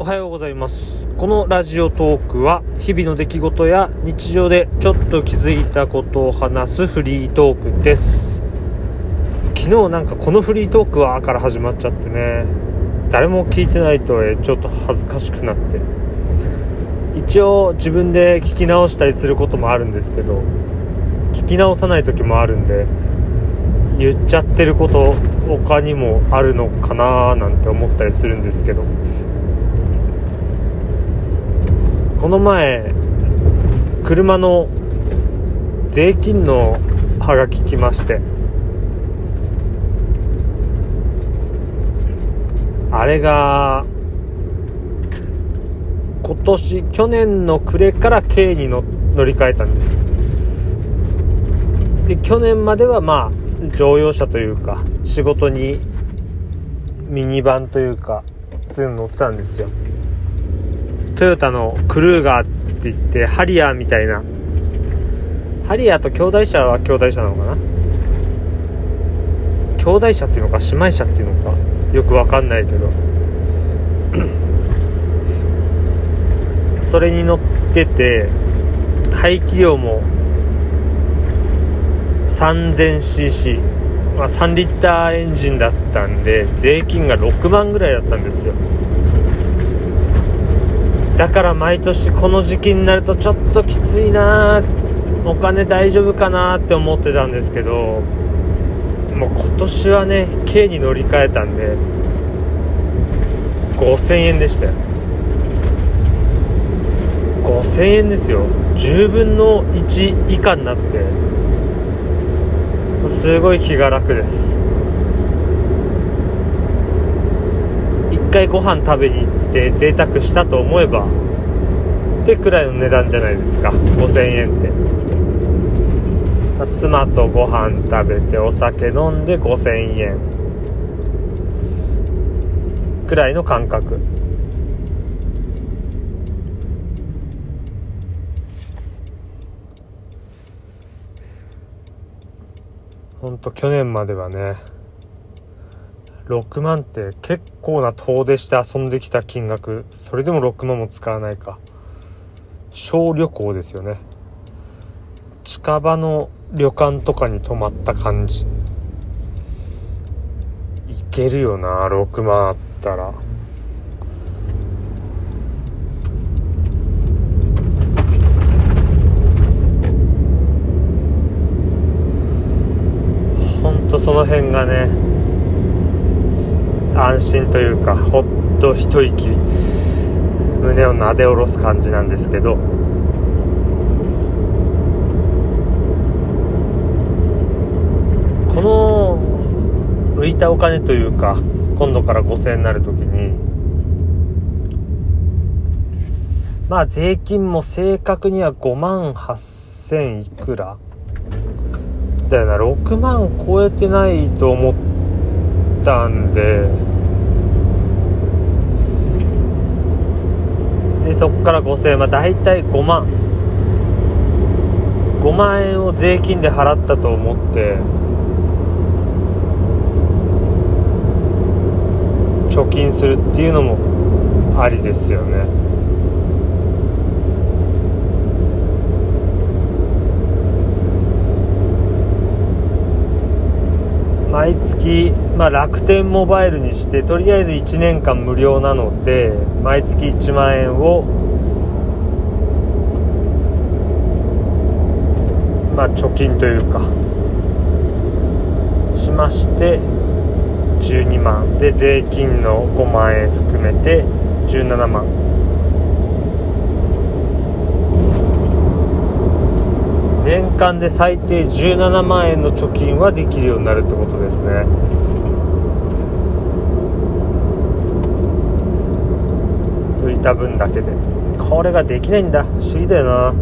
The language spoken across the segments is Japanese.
おはようございます。このラジオトークは日々の出来事や日常でちょっと気づいたことを話すフリートークです。昨日なんかこのフリートークはから始まっちゃってね。誰も聞いてないとちょっと恥ずかしくなって。一応自分で聞き直したりすることもあるんですけど聞き直さない時もあるんで言っちゃってること他にもあるのかななんて思ったりするんですけど。この前車の税金のハガキ来まして。あれが今年去年の暮れから軽に乗り換えたんです。で去年まではまあ乗用車というか仕事にミニバンというかそういうの乗ってたんですよ。トヨタのクルーガーって言ってハリアーみたいな。ハリアーと兄弟車は兄弟車なのかな？兄弟車っていうのか姉妹車っていうのか？よくわかんないけど。それに乗ってて排気量も 3000cc、まあ、3リッターエンジンだったんで税金が6万ぐらいだったんですよ。だから毎年この時期になるとちょっときついなお金大丈夫かなって思ってたんですけどもう今年はね軽に乗り換えたんで5000円でしたよ。5000円ですよ。10分の1以下になってすごい気が楽です。1回ご飯食べに行って贅沢したと思えばってくらいの値段じゃないですか。5000円って。妻とご飯食べてお酒飲んで5000円。くらいの感覚。ほんと去年まではね6万って結構な遠出して遊んできた金額。それでも6万も使わないか。小旅行ですよね。近場の旅館とかに泊まった感じ。いけるよな6万あったら。ほんとその辺がね安心というかほっと一息胸をなで下ろす感じなんですけどこの浮いたお金というか今度から5000円になる時にまあ税金も正確には5万8000いくらだよな。6万超えてないと思ってたんで。でそっから5000円まあ大体5万。5万円を税金で払ったと思って。貯金するっていうのもありですよね。毎月、まあ、楽天モバイルにしてとりあえず1年間無料なので毎月1万円をまあ貯金というかしまして12万。で税金の5万円含めて17万。年間で最低17万円の貯金はできるようになるってことですね。いた分だけで。これができないんだ。不思議だよな。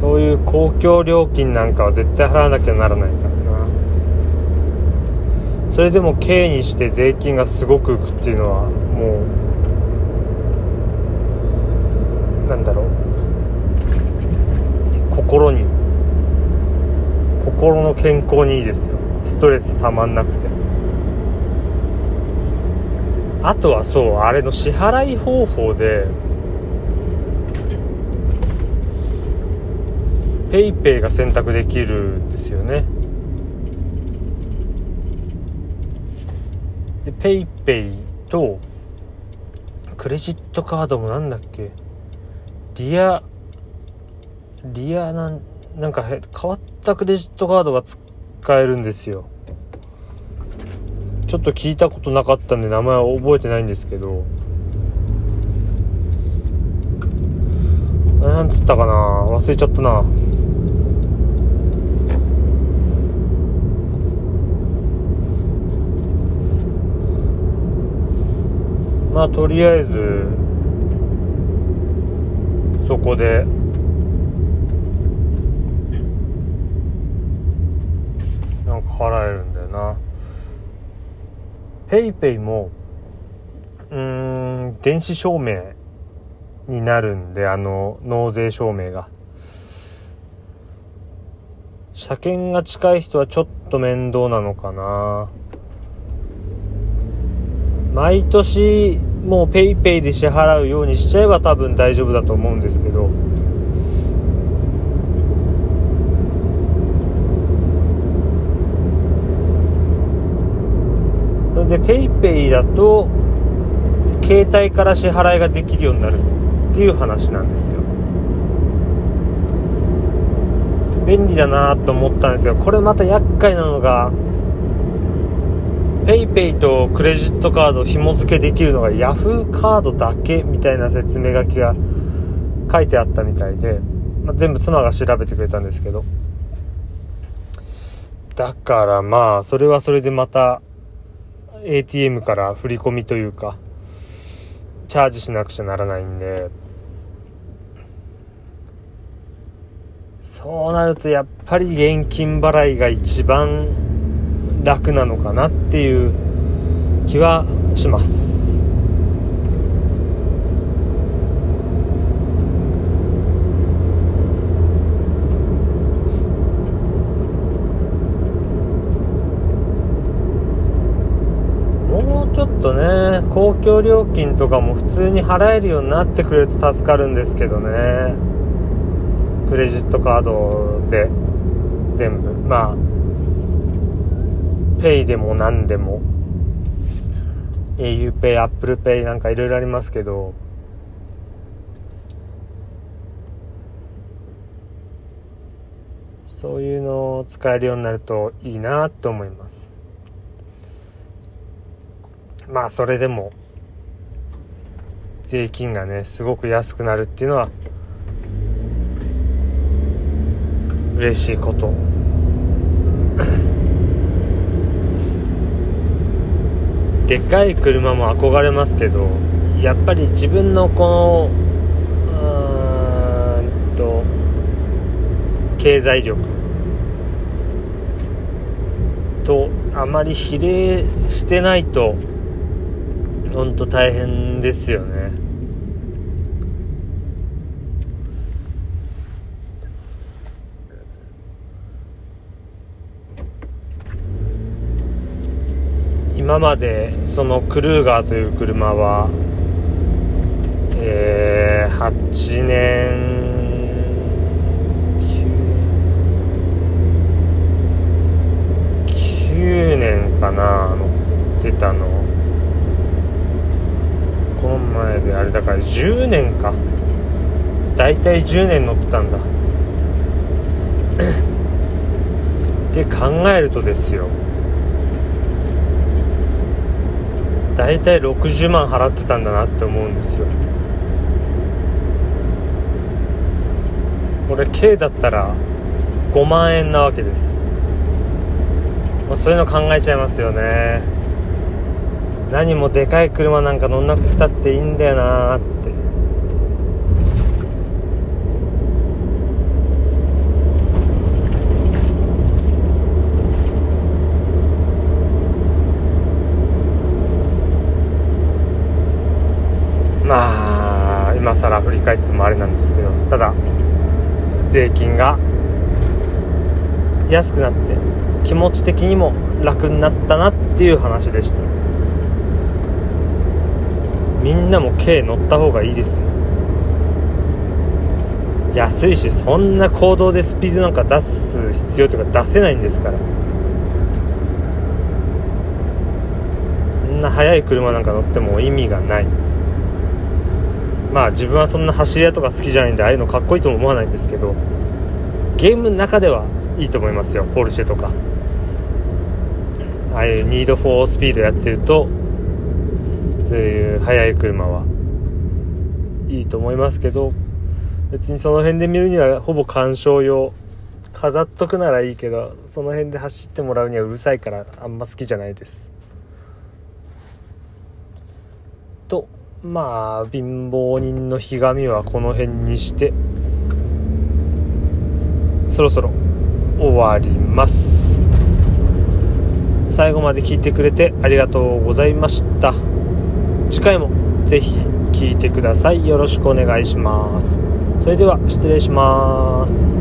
そういう公共料金なんかは絶対払わなきゃならないからな。それでも軽にして税金がすごく浮くっていうのはもう心に心の健康にいいですよ。ストレスたまんなくて。あとはそうあれの支払い方法で PayPay が選択できるんですよね。で PayPay とクレジットカードもなんだっけ？リアリアなんなんか変わったクレジットカードが使えるんですよ。ちょっと聞いたことなかったんで名前は覚えてないんですけど。なんつったかな？忘れちゃったな。まあとりあえずそこでなんか払えるんだよな。ペイペイもうーん電子証明になるんであの納税証明が。車検が近い人はちょっと面倒なのかな。毎年もう PayPay で支払うようにしちゃえば多分大丈夫だと思うんですけどそれで PayPay だと携帯から支払いができるようになるっていう話なんですよ。便利だなと思ったんですよ。これまた厄介なのが PayPay とクレジットカード紐付けできるのが Yahoo カードだけみたいな説明書きが書いてあったみたいで、まあ、全部妻が調べてくれたんですけど。だからまあそれはそれでまた ATM から振り込みというかチャージしなくちゃならないんで。そうなるとやっぱり現金払いが一番楽なのかなっていう気はしますもうちょっとね公共料金とかも普通に払えるようになってくれると助かるんですけどね。クレジットカードで全部。まあペイでも何でも。auPay、ApplePay なんかいろいろありますけど。そういうのを使えるようになるといいなと思います。まあそれでも税金がねすごく安くなるっていうのは嬉しいこと。でかい車も憧れますけどやっぱり自分のこのうんと経済力とあまり比例してないと本当大変ですよね。今までそのクルーガーという車はえー、8年9年かな乗ってたのこの前であれだから10年か。大体10年乗ってたんだ。って考えるとですよ。大体60万払ってたんだなって思うんですよ。これ K だったら5万円なわけです、まあ、そういうの考えちゃいますよね。何もでかい車なんか乗んなくったっていいんだよなって。まあ今更振り返ってもあれなんですけどただ税金が安くなって気持ち的にも楽になったなっていう話でした。みんなも軽乗った方がいいですよ。安いしそんな行動でスピードなんか出す必要というか出せないんですから。そんな速い車なんか乗っても意味がない。まあ自分はそんな走り屋とか好きじゃないんでああいうのかっこいいとも思わないんですけどゲームの中ではいいと思いますよポルシェとか。ああいうニード・フォー・スピードやってるとそういう速い車は。いいと思いますけど別にその辺で見るにはほぼ鑑賞用。飾っとくならいいけどその辺で走ってもらうにはうるさいからあんま好きじゃないです。とまあ貧乏人のひがみはこの辺にしてそろそろ終わります。最後まで聞いてくれてありがとうございました。次回もぜひ聞いてください。よろしくお願いします。それでは失礼します。